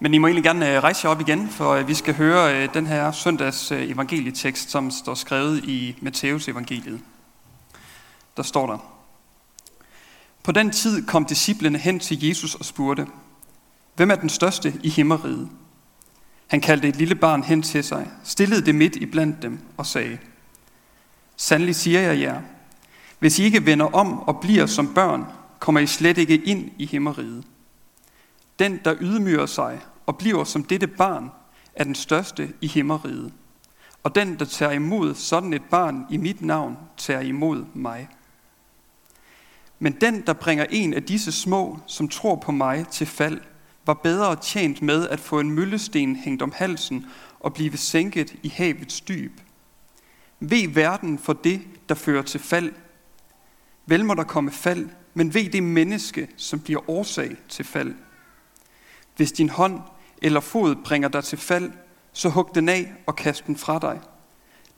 Men I må egentlig gerne øh, rejse jer op igen, for øh, vi skal høre øh, den her søndags evangelietekst, som står skrevet i Matteus evangeliet. Der står der. På den tid kom disciplene hen til Jesus og spurgte, Hvem er den største i himmeriget? Han kaldte et lille barn hen til sig, stillede det midt i blandt dem og sagde, Sandelig siger jeg jer, hvis I ikke vender om og bliver som børn, kommer I slet ikke ind i himmeriget. Den, der ydmyger sig og bliver som dette barn, er den største i himmeriget. Og den, der tager imod sådan et barn i mit navn, tager imod mig. Men den, der bringer en af disse små, som tror på mig, til fald, var bedre tjent med at få en møllesten hængt om halsen og blive sænket i havets dyb. Ved verden for det, der fører til fald. Vel må der komme fald, men ved det menneske, som bliver årsag til fald. Hvis din hånd eller fod bringer dig til fald, så hug den af og kast den fra dig.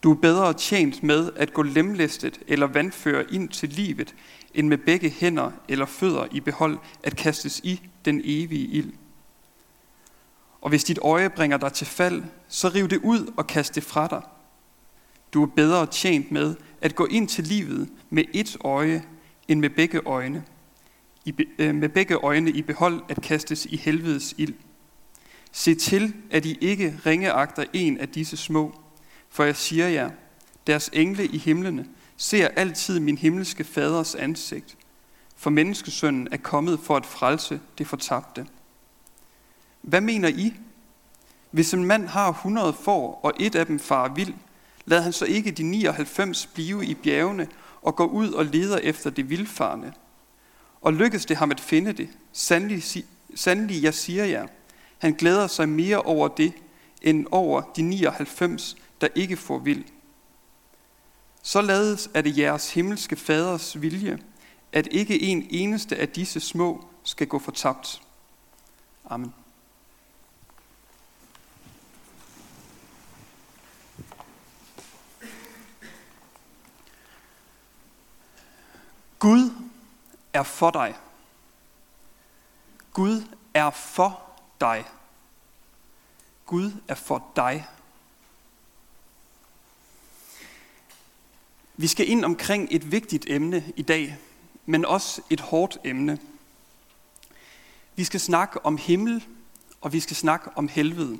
Du er bedre tjent med at gå lemlæstet eller vandføre ind til livet, end med begge hænder eller fødder i behold at kastes i den evige ild. Og hvis dit øje bringer dig til fald, så riv det ud og kast det fra dig. Du er bedre tjent med at gå ind til livet med et øje, end med begge øjne. I, øh, med begge øjne i behold at kastes i helvedes ild. Se til, at I ikke ringeagter en af disse små, for jeg siger jer, deres engle i himlene ser altid min himmelske faders ansigt, for menneskesønnen er kommet for at frelse det fortabte. Hvad mener I? Hvis en mand har 100 får, og et af dem farer vild, lad han så ikke de 99 blive i bjergene og gå ud og leder efter det vildfarne. Og lykkedes det ham at finde det, sandelig, sandelig jeg siger jer, han glæder sig mere over det, end over de 99, der ikke får vild. Således er det jeres himmelske faders vilje, at ikke en eneste af disse små skal gå fortabt. Amen. Gud er for dig. Gud er for dig. Gud er for dig. Vi skal ind omkring et vigtigt emne i dag, men også et hårdt emne. Vi skal snakke om himmel, og vi skal snakke om helvede.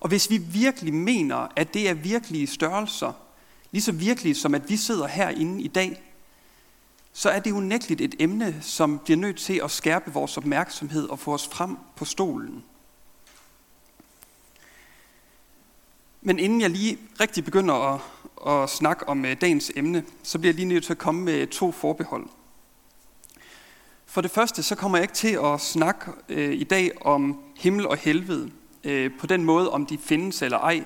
Og hvis vi virkelig mener, at det er virkelige størrelser, lige så virkelige som at vi sidder herinde i dag, så er det unægteligt et emne, som bliver nødt til at skærpe vores opmærksomhed og få os frem på stolen. Men inden jeg lige rigtig begynder at, at snakke om øh, dagens emne, så bliver jeg lige nødt til at komme med to forbehold. For det første, så kommer jeg ikke til at snakke øh, i dag om himmel og helvede, øh, på den måde, om de findes eller ej.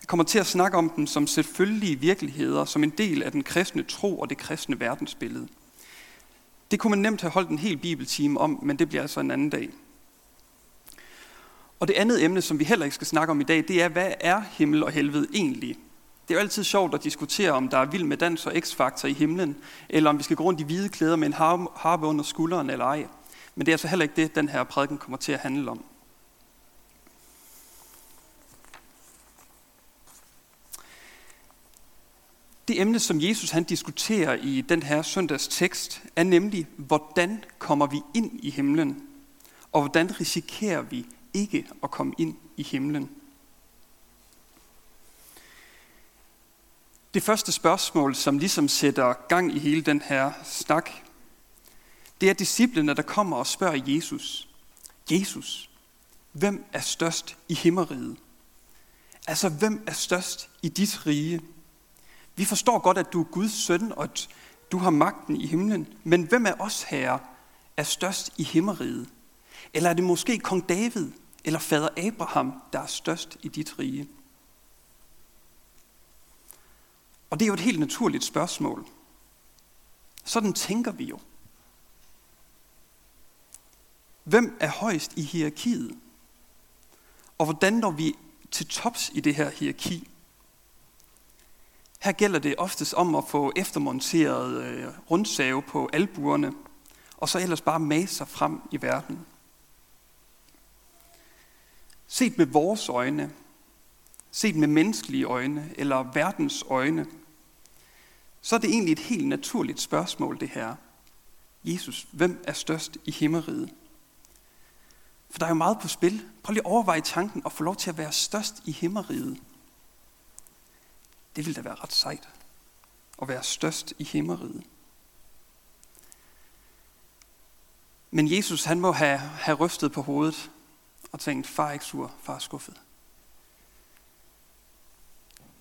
Jeg kommer til at snakke om dem som selvfølgelige virkeligheder, som en del af den kristne tro og det kristne verdensbillede. Det kunne man nemt have holdt en hel bibeltime om, men det bliver altså en anden dag. Og det andet emne, som vi heller ikke skal snakke om i dag, det er, hvad er himmel og helvede egentlig? Det er jo altid sjovt at diskutere, om der er vild med dans og x-faktor i himlen, eller om vi skal gå rundt i hvide klæder med en harpe under skulderen eller ej. Men det er altså heller ikke det, den her prædiken kommer til at handle om. Det emne, som Jesus han diskuterer i den her søndags tekst, er nemlig, hvordan kommer vi ind i himlen? Og hvordan risikerer vi ikke at komme ind i himlen? Det første spørgsmål, som ligesom sætter gang i hele den her snak, det er disciplene, der kommer og spørger Jesus. Jesus, hvem er størst i himmeriget? Altså, hvem er størst i dit rige? Vi forstår godt, at du er Guds søn, og at du har magten i himlen. Men hvem af os herre er størst i himmeriget? Eller er det måske kong David eller fader Abraham, der er størst i dit rige? Og det er jo et helt naturligt spørgsmål. Sådan tænker vi jo. Hvem er højst i hierarkiet? Og hvordan når vi til tops i det her hierarki? Her gælder det oftest om at få eftermonteret øh, rundsave på albuerne, og så ellers bare mase sig frem i verden. Set med vores øjne, set med menneskelige øjne eller verdens øjne, så er det egentlig et helt naturligt spørgsmål, det her. Jesus, hvem er størst i himmeriget? For der er jo meget på spil. Prøv lige at overveje tanken og få lov til at være størst i himmeriget. Det ville da være ret sejt at være størst i himmeriget. Men Jesus, han må have, have rystet på hovedet og tænkt, far er ikke sur, far er skuffet.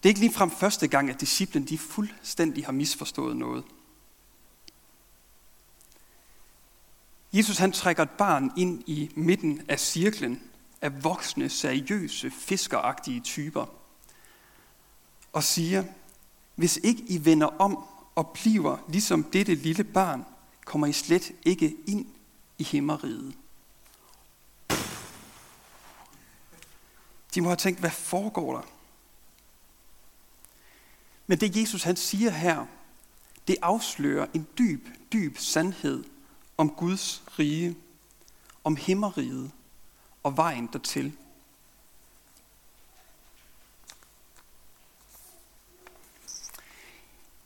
Det er ikke ligefrem første gang, at disciplen de fuldstændig har misforstået noget. Jesus han trækker et barn ind i midten af cirklen af voksne, seriøse, fiskeragtige typer og siger, hvis ikke I vender om og bliver ligesom dette lille barn, kommer I slet ikke ind i himmeriget. De må have tænkt, hvad foregår der? Men det Jesus han siger her, det afslører en dyb, dyb sandhed om Guds rige, om himmeriget og vejen dertil.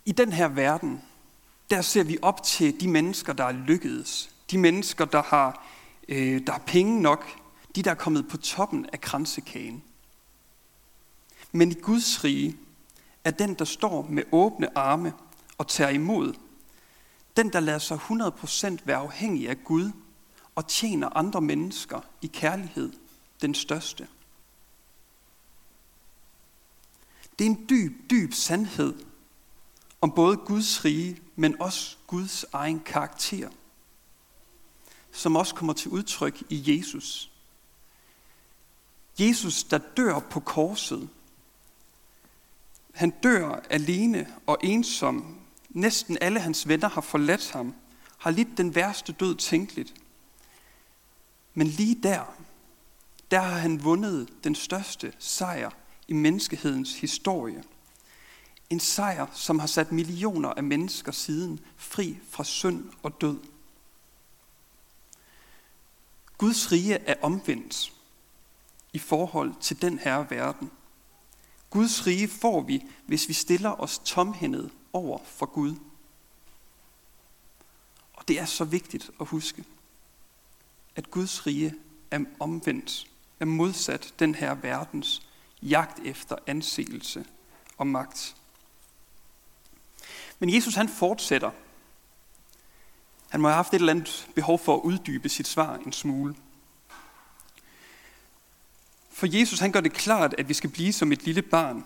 I den her verden, der ser vi op til de mennesker, der er lykkedes. De mennesker, der har, øh, der har penge nok. De, der er kommet på toppen af kransekagen. Men i Guds rige er den, der står med åbne arme og tager imod. Den, der lader sig 100% være afhængig af Gud og tjener andre mennesker i kærlighed, den største. Det er en dyb, dyb sandhed om både Guds rige, men også Guds egen karakter, som også kommer til udtryk i Jesus. Jesus, der dør på korset, han dør alene og ensom. Næsten alle hans venner har forladt ham, har lidt den værste død tænkeligt. Men lige der, der har han vundet den største sejr i menneskehedens historie. En sejr, som har sat millioner af mennesker siden fri fra synd og død. Guds rige er omvendt i forhold til den her verden. Guds rige får vi, hvis vi stiller os tomhændet over for Gud. Og det er så vigtigt at huske, at Guds rige er omvendt, er modsat den her verdens jagt efter anseelse og magt. Men Jesus han fortsætter. Han må have haft et eller andet behov for at uddybe sit svar en smule. For Jesus han gør det klart, at vi skal blive som et lille barn.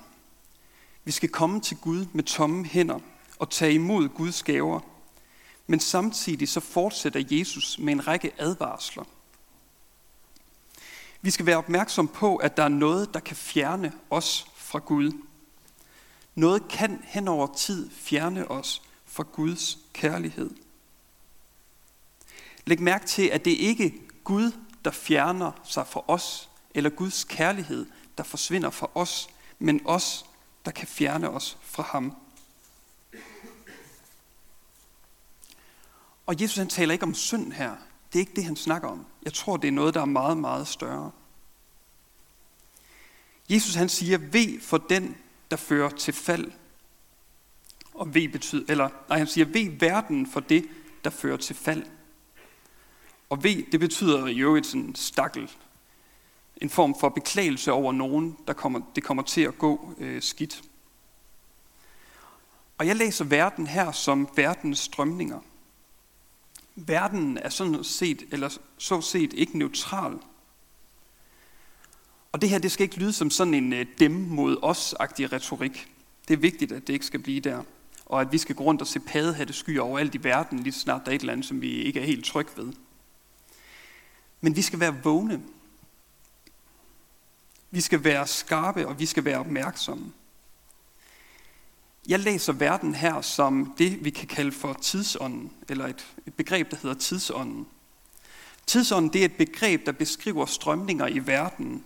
Vi skal komme til Gud med tomme hænder og tage imod Guds gaver. Men samtidig så fortsætter Jesus med en række advarsler. Vi skal være opmærksom på, at der er noget, der kan fjerne os fra Gud. Noget kan hen over tid fjerne os fra Guds kærlighed. Læg mærke til, at det ikke er Gud, der fjerner sig fra os, eller Guds kærlighed, der forsvinder fra os, men os, der kan fjerne os fra ham. Og Jesus han taler ikke om synd her. Det er ikke det, han snakker om. Jeg tror, det er noget, der er meget, meget større. Jesus han siger, ved for den, der fører til fald. Og ved betyder, eller nej, han siger, ved verden for det, der fører til fald. Og ved, det betyder jo et sådan stakkel, en form for beklagelse over nogen, der kommer, det kommer til at gå øh, skidt. Og jeg læser verden her som verdens strømninger. Verden er sådan set, eller så set ikke neutral. Og det her, det skal ikke lyde som sådan en øh, dem mod os-agtig retorik. Det er vigtigt, at det ikke skal blive der. Og at vi skal gå rundt og se padehatte skyer overalt i verden, lige snart der er et eller andet, som vi ikke er helt trygge ved. Men vi skal være vågne vi skal være skarpe, og vi skal være opmærksomme. Jeg læser verden her som det, vi kan kalde for tidsånden, eller et, et begreb, der hedder tidsånden. Tidsånden det er et begreb, der beskriver strømninger i verden.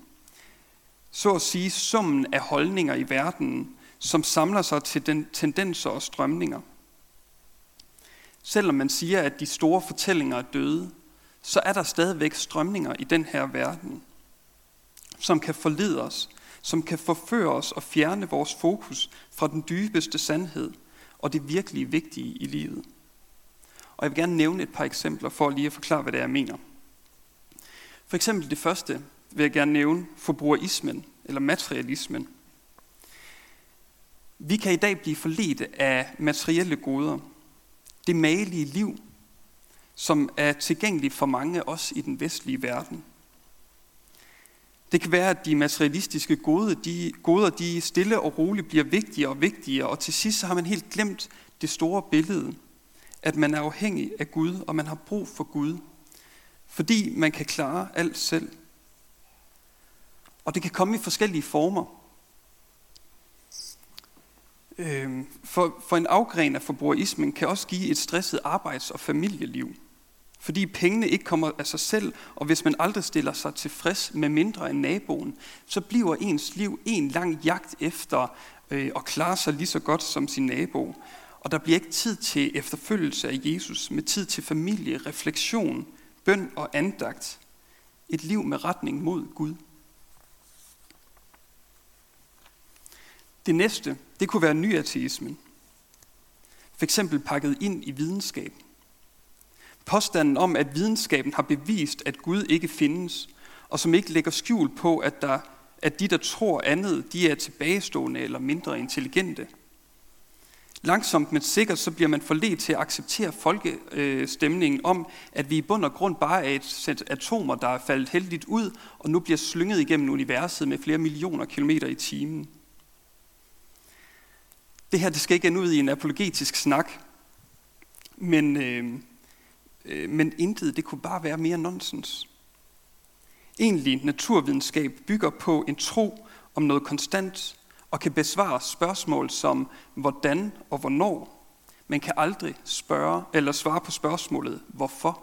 Så at sige summen af holdninger i verden, som samler sig til den tendenser og strømninger. Selvom man siger, at de store fortællinger er døde, så er der stadigvæk strømninger i den her verden. som kan forlede os, som kan forføre os og fjerne vores fokus fra den dybeste sandhed og det virkelig vigtige i livet. Og jeg vil gerne nævne et par eksempler for lige at forklare, hvad det er, jeg mener. For eksempel det første vil jeg gerne nævne forbrugerismen eller materialismen. Vi kan i dag blive forledt af materielle goder. Det malige liv, som er tilgængeligt for mange af os i den vestlige verden. Det kan være, at de materialistiske goder, de, goder, de stille og roligt bliver vigtigere og vigtigere, og til sidst så har man helt glemt det store billede, at man er afhængig af Gud, og man har brug for Gud, fordi man kan klare alt selv. Og det kan komme i forskellige former. Øhm, for, for en afgren af forbrugerismen kan også give et stresset arbejds- og familieliv. Fordi pengene ikke kommer af sig selv, og hvis man aldrig stiller sig tilfreds med mindre end naboen, så bliver ens liv en lang jagt efter øh, at klare sig lige så godt som sin nabo. Og der bliver ikke tid til efterfølgelse af Jesus, med tid til familie, refleksion, bøn og andagt. Et liv med retning mod Gud. Det næste, det kunne være nyateismen. For eksempel pakket ind i videnskab. Påstanden om, at videnskaben har bevist, at Gud ikke findes, og som ikke lægger skjul på, at, der, at de, der tror andet, de er tilbagestående eller mindre intelligente. Langsomt, men sikkert, så bliver man forledt til at acceptere folkestemningen om, at vi i bund og grund bare er et sæt atomer, der er faldet heldigt ud, og nu bliver slynget igennem universet med flere millioner kilometer i timen. Det her det skal ikke ende ud i en apologetisk snak, men, øh, øh, men intet det kunne bare være mere nonsens. Egentlig naturvidenskab bygger på en tro om noget konstant og kan besvare spørgsmål som hvordan og hvornår, men kan aldrig spørge eller svare på spørgsmålet hvorfor.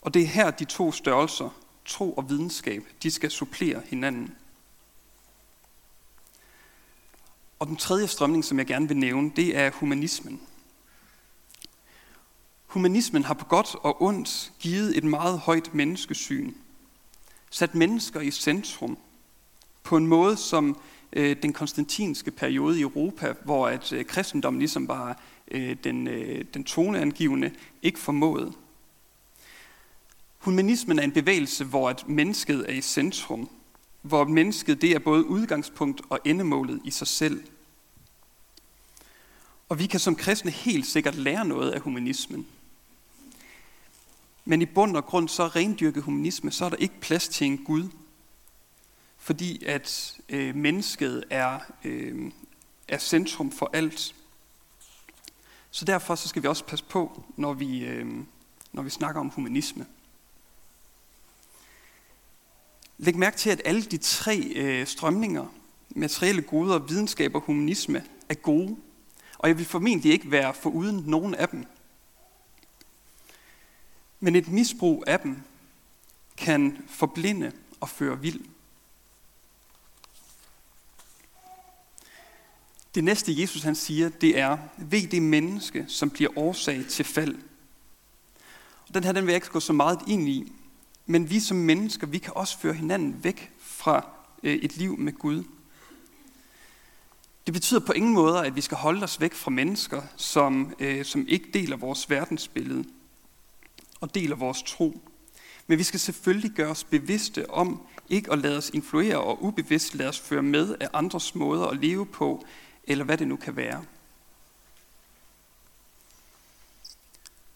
Og det er her de to størrelser, tro og videnskab, de skal supplere hinanden. Og den tredje strømning, som jeg gerne vil nævne, det er humanismen. Humanismen har på godt og ondt givet et meget højt menneskesyn. Sat mennesker i centrum på en måde, som øh, den konstantinske periode i Europa, hvor at øh, kristendommen ligesom var øh, den, øh, den toneangivende, ikke formåede. Humanismen er en bevægelse, hvor at mennesket er i centrum, hvor mennesket det er både udgangspunkt og endemålet i sig selv. Og vi kan som kristne helt sikkert lære noget af humanismen. Men i bund og grund så rendyrket humanisme, så er der ikke plads til en Gud. Fordi at øh, mennesket er, øh, er centrum for alt. Så derfor så skal vi også passe på, når vi, øh, når vi snakker om humanisme. Læg mærke til, at alle de tre øh, strømninger, materielle goder, videnskab og humanisme, er gode og jeg vil formentlig ikke være foruden nogen af dem. Men et misbrug af dem kan forblinde og føre vild. Det næste Jesus han siger, det er, ved det menneske, som bliver årsag til fald. Og den her den vil jeg ikke gå så meget ind i, men vi som mennesker, vi kan også føre hinanden væk fra øh, et liv med Gud. Det betyder på ingen måde, at vi skal holde os væk fra mennesker, som, øh, som ikke deler vores verdensbillede og deler vores tro. Men vi skal selvfølgelig gøre os bevidste om ikke at lade os influere og ubevidst lade os føre med af andres måder at leve på, eller hvad det nu kan være.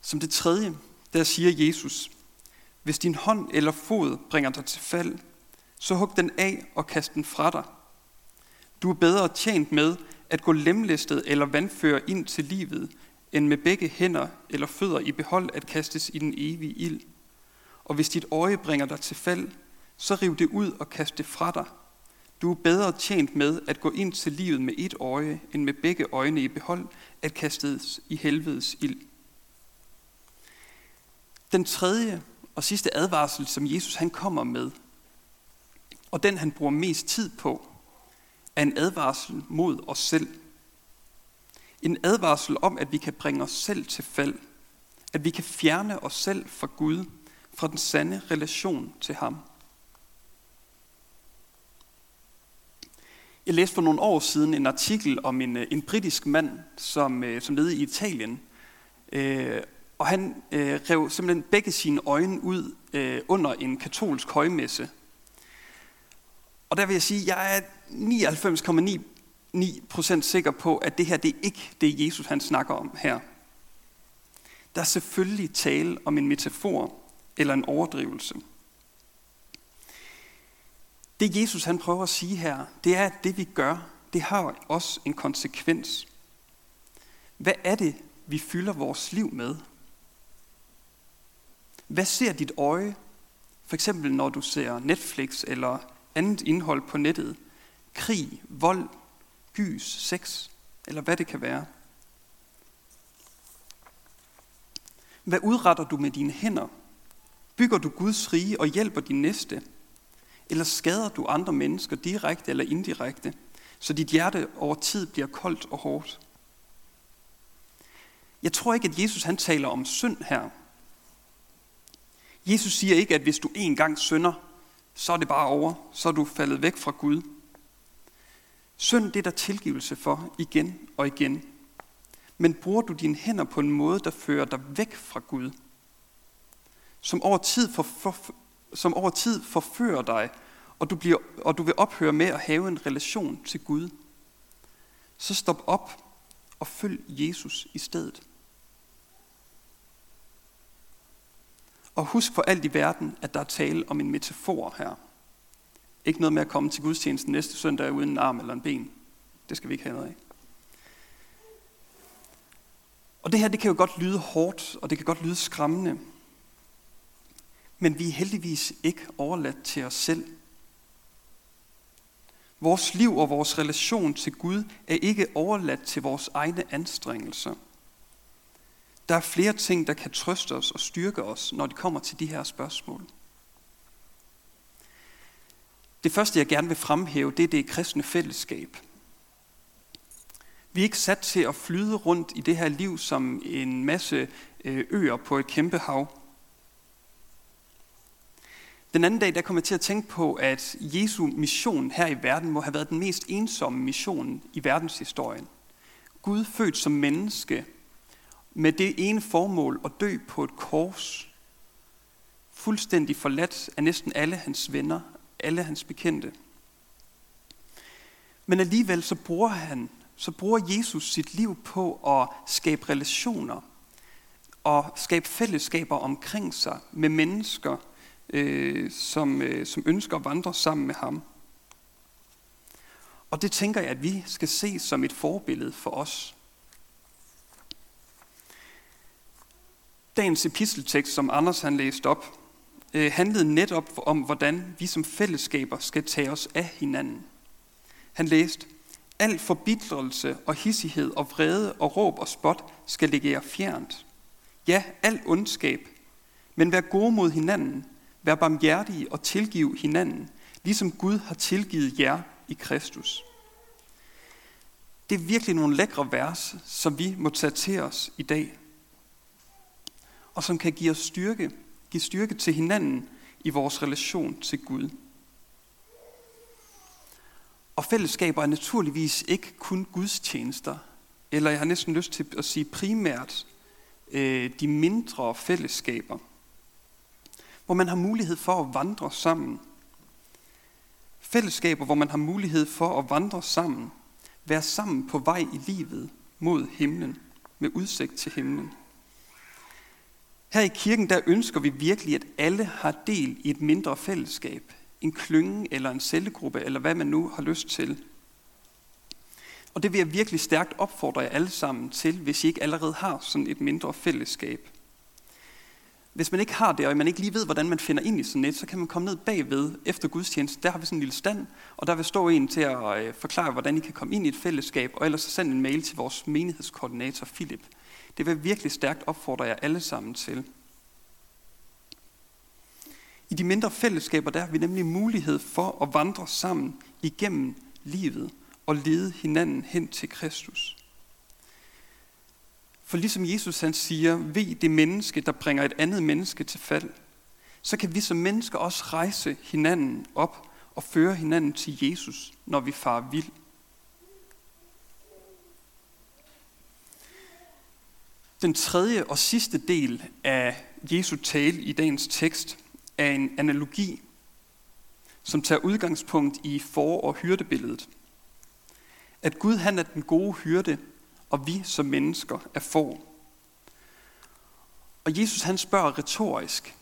Som det tredje, der siger Jesus, hvis din hånd eller fod bringer dig til fald, så hug den af og kast den fra dig. Du er bedre tjent med at gå lemlæstet eller vandføre ind til livet, end med begge hænder eller fødder i behold at kastes i den evige ild. Og hvis dit øje bringer dig til fald, så riv det ud og kast det fra dig. Du er bedre tjent med at gå ind til livet med et øje, end med begge øjne i behold at kastes i helvedes ild. Den tredje og sidste advarsel, som Jesus han kommer med, og den han bruger mest tid på, er en advarsel mod os selv. En advarsel om, at vi kan bringe os selv til fald. At vi kan fjerne os selv fra Gud, fra den sande relation til ham. Jeg læste for nogle år siden en artikel om en, øh, en britisk mand, som, øh, som levede i Italien. Øh, og han øh, rev simpelthen begge sine øjne ud øh, under en katolsk højmesse. Og der vil jeg sige, at jeg er 99,9% sikker på, at det her det er ikke det, Jesus han snakker om her. Der er selvfølgelig tale om en metafor eller en overdrivelse. Det Jesus han prøver at sige her, det er, at det vi gør, det har også en konsekvens. Hvad er det, vi fylder vores liv med? Hvad ser dit øje, for eksempel når du ser Netflix eller andet indhold på nettet? Krig, vold, gys, sex, eller hvad det kan være. Hvad udretter du med dine hænder? Bygger du Guds rige og hjælper din næste? Eller skader du andre mennesker direkte eller indirekte, så dit hjerte over tid bliver koldt og hårdt? Jeg tror ikke, at Jesus han taler om synd her. Jesus siger ikke, at hvis du en gang synder, så er det bare over, så er du faldet væk fra Gud. Synd det er der tilgivelse for igen og igen. Men bruger du dine hænder på en måde, der fører dig væk fra Gud, som over tid, for, for, som over tid forfører dig, og du, bliver, og du vil ophøre med at have en relation til Gud, så stop op og følg Jesus i stedet. Og husk for alt i verden, at der er tale om en metafor her. Ikke noget med at komme til gudstjenesten næste søndag uden en arm eller en ben. Det skal vi ikke have noget af. Og det her, det kan jo godt lyde hårdt, og det kan godt lyde skræmmende. Men vi er heldigvis ikke overladt til os selv. Vores liv og vores relation til Gud er ikke overladt til vores egne anstrengelser. Der er flere ting, der kan trøste os og styrke os, når det kommer til de her spørgsmål. Det første, jeg gerne vil fremhæve, det er det kristne fællesskab. Vi er ikke sat til at flyde rundt i det her liv som en masse øh, øer på et kæmpe hav. Den anden dag, der kom jeg til at tænke på, at Jesu mission her i verden må have været den mest ensomme mission i verdenshistorien. Gud født som menneske, med det ene formål at dø på et kors, fuldstændig forladt af næsten alle hans venner, alle hans bekendte. Men alligevel så bruger han, så bruger Jesus sit liv på at skabe relationer og skabe fællesskaber omkring sig med mennesker, øh, som, øh, som ønsker at vandre sammen med ham. Og det tænker jeg, at vi skal se som et forbillede for os. Dagens episteltekst, som Anders han læste op, øh, handlede netop om, hvordan vi som fællesskaber skal tage os af hinanden. Han læste, Al forbitrelse og hissighed og vrede og råb og spot skal ligge jer fjernt. Ja, al ondskab. Men vær gode mod hinanden. Vær barmhjertige og tilgiv hinanden, ligesom Gud har tilgivet jer i Kristus. Det er virkelig nogle lækre vers, som vi må tage til os i dag og som kan give os styrke, give styrke til hinanden i vores relation til Gud. Og fællesskaber er naturligvis ikke kun Guds tjenester, eller jeg har næsten lyst til at sige primært øh, de mindre fællesskaber, hvor man har mulighed for at vandre sammen. Fællesskaber, hvor man har mulighed for at vandre sammen, være sammen på vej i livet mod himlen, med udsigt til himlen. Her i kirken, der ønsker vi virkelig, at alle har del i et mindre fællesskab. En klynge eller en cellegruppe, eller hvad man nu har lyst til. Og det vil jeg virkelig stærkt opfordre jer alle sammen til, hvis I ikke allerede har sådan et mindre fællesskab. Hvis man ikke har det, og man ikke lige ved, hvordan man finder ind i sådan et, så kan man komme ned bagved efter gudstjeneste. Der har vi sådan en lille stand, og der vil stå en til at øh, forklare, hvordan I kan komme ind i et fællesskab, og ellers så send en mail til vores menighedskoordinator Philip. Det vil virkelig stærkt opfordre jer alle sammen til. I de mindre fællesskaber, der har vi nemlig mulighed for at vandre sammen igennem livet og lede hinanden hen til Kristus. For ligesom Jesus han siger, ved det menneske, der bringer et andet menneske til fald, så kan vi som mennesker også rejse hinanden op og føre hinanden til Jesus, når vi farer vild. Den tredje og sidste del af Jesu tale i dagens tekst er en analogi, som tager udgangspunkt i for- og hyrdebilledet. At Gud han er den gode hyrde, og vi som mennesker er får. Og Jesus han spørger retorisk,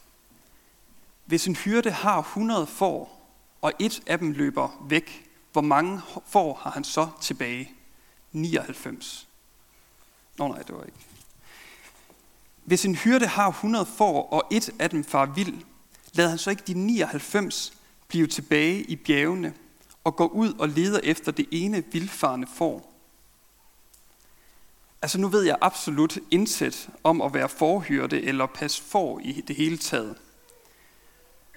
hvis en hyrde har 100 får, og et af dem løber væk, hvor mange får har han så tilbage? 99. Nå nej, det var ikke. Hvis en hyrde har 100 får, og et af dem far vild, lader han så ikke de 99 blive tilbage i bjergene og gå ud og leder efter det ene vildfarne får. Altså nu ved jeg absolut indsæt om at være forhyrte eller passe for i det hele taget.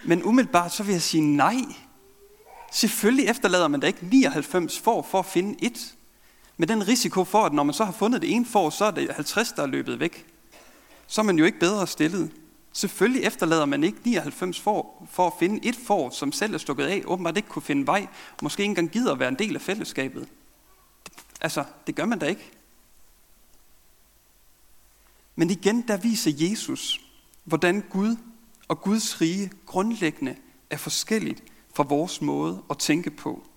Men umiddelbart så vil jeg sige nej. Selvfølgelig efterlader man da ikke 99 får for at finde et. Med den risiko for, at når man så har fundet det ene får, så er det 50, der er løbet væk. Så er man jo ikke bedre stillet. Selvfølgelig efterlader man ikke 99 får for at finde et får, som selv er stukket af, åbenbart ikke kunne finde vej, og måske ikke engang gider at være en del af fællesskabet. Altså, det gør man da ikke. Men igen, der viser Jesus, hvordan Gud og Guds rige grundlæggende er forskelligt fra vores måde at tænke på.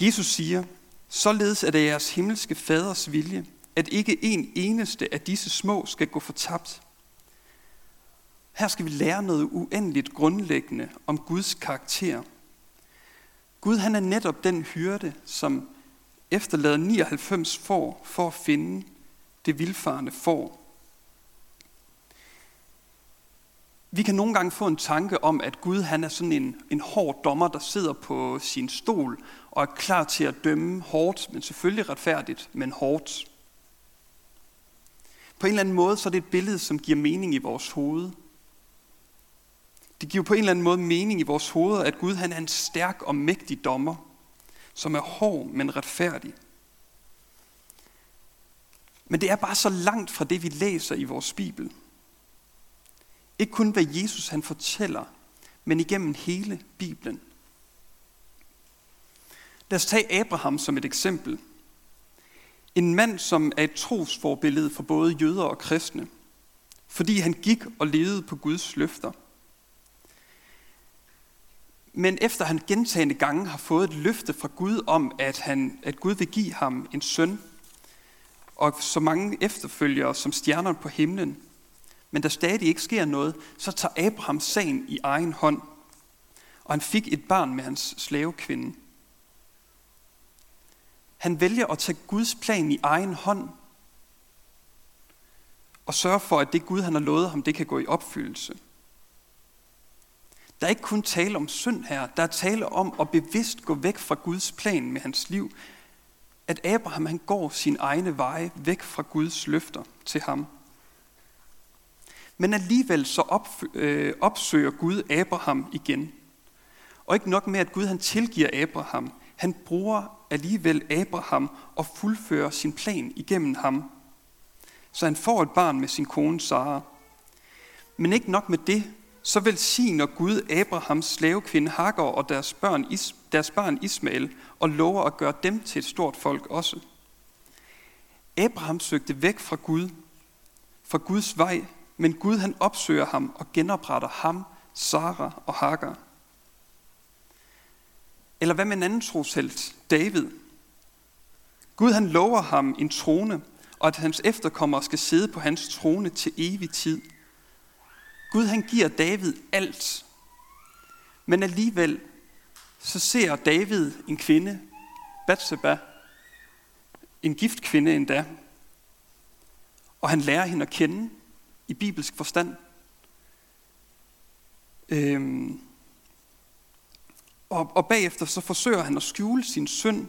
Jesus siger, således er det jeres himmelske faders vilje, at ikke en eneste af disse små skal gå fortabt. Her skal vi lære noget uendeligt grundlæggende om Guds karakter. Gud han er netop den hyrde, som efterlader 99 får for at finde det vildfarende får. Vi kan nogle gange få en tanke om, at Gud han er sådan en, en hård dommer, der sidder på sin stol og er klar til at dømme hårdt, men selvfølgelig retfærdigt, men hårdt. På en eller anden måde så er det et billede, som giver mening i vores hoved. Det giver på en eller anden måde mening i vores hoveder, at Gud han er en stærk og mægtig dommer, som er hård, men retfærdig. Men det er bare så langt fra det, vi læser i vores Bibel. Ikke kun hvad Jesus han fortæller, men igennem hele Bibelen. Lad os tage Abraham som et eksempel. En mand, som er et trosforbillede for både jøder og kristne, fordi han gik og levede på Guds løfter. Men efter han gentagende gange har fået et løfte fra Gud om, at, han, at Gud vil give ham en søn, og så mange efterfølgere som stjerner på himlen, men der stadig ikke sker noget, så tager Abraham sagen i egen hånd, og han fik et barn med hans slavekvinde. Han vælger at tage Guds plan i egen hånd, og sørge for, at det Gud, han har lovet ham, det kan gå i opfyldelse. Der er ikke kun tale om synd her, der er tale om at bevidst gå væk fra Guds plan med hans liv. At Abraham han går sin egne veje væk fra Guds løfter til ham. Men alligevel så øh, opsøger Gud Abraham igen. Og ikke nok med, at Gud han tilgiver Abraham. Han bruger alligevel Abraham og fuldfører sin plan igennem ham. Så han får et barn med sin kone Sara. Men ikke nok med det, så velsigner Gud Abrahams slavekvinde Hagar og deres børn, deres barn Ismael og lover at gøre dem til et stort folk også. Abraham søgte væk fra Gud, fra Guds vej, men Gud han opsøger ham og genopretter ham, Sara og Hagar. Eller hvad med en anden troshelt, David? Gud han lover ham en trone, og at hans efterkommere skal sidde på hans trone til evig tid. Gud han giver David alt, men alligevel så ser David en kvinde, Bathsheba, en gift kvinde endda, og han lærer hende at kende i bibelsk forstand. Øhm, og, og bagefter så forsøger han at skjule sin synd,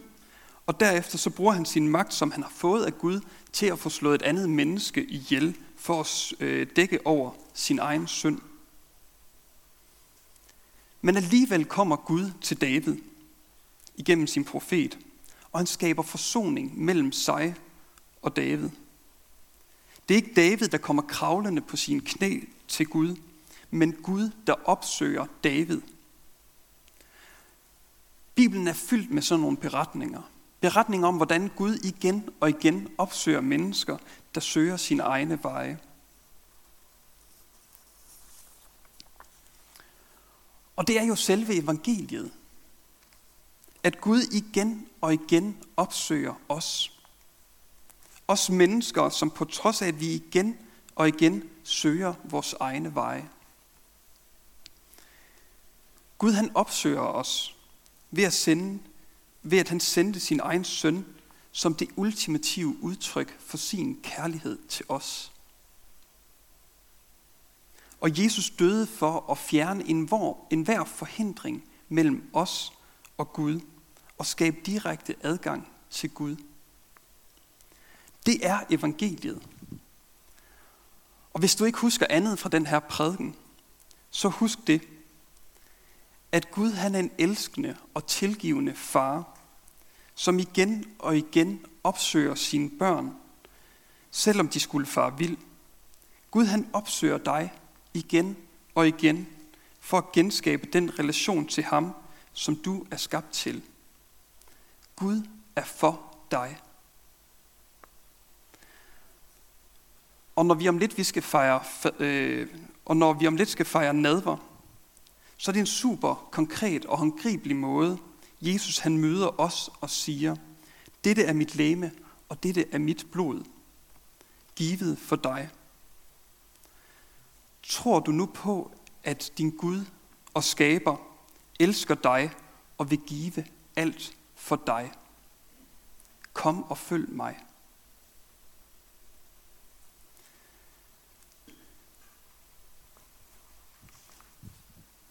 og derefter så bruger han sin magt, som han har fået af Gud, til at få slået et andet menneske ihjel, for at øh, dække over sin egen synd. Men alligevel kommer Gud til David igennem sin profet, og han skaber forsoning mellem sig og David. Det er ikke David, der kommer kravlende på sine knæ til Gud, men Gud, der opsøger David. Bibelen er fyldt med sådan nogle beretninger. Beretninger om, hvordan Gud igen og igen opsøger mennesker, der søger sine egne veje. Og det er jo selve evangeliet. At Gud igen og igen opsøger os. Os mennesker, som på trods af, at vi igen og igen søger vores egne veje. Gud han opsøger os ved at sende, ved at han sendte sin egen søn som det ultimative udtryk for sin kærlighed til os. Og Jesus døde for at fjerne enhver, enhver forhindring mellem os og Gud og skabe direkte adgang til Gud. Det er evangeliet. Og hvis du ikke husker andet fra den her prædiken, så husk det, at Gud han er en elskende og tilgivende far, som igen og igen opsøger sine børn, selvom de skulle fare vild. Gud han opsøger dig igen og igen for at genskabe den relation til ham, som du er skabt til. Gud er for dig. Og når vi om lidt vi skal fejre, øh, og når vi om lidt skal fejre nadver, så er det en super konkret og håndgribelig måde, Jesus han møder os og siger, dette er mit læme, og dette er mit blod, givet for dig. Tror du nu på, at din Gud og skaber elsker dig og vil give alt for dig? Kom og følg mig.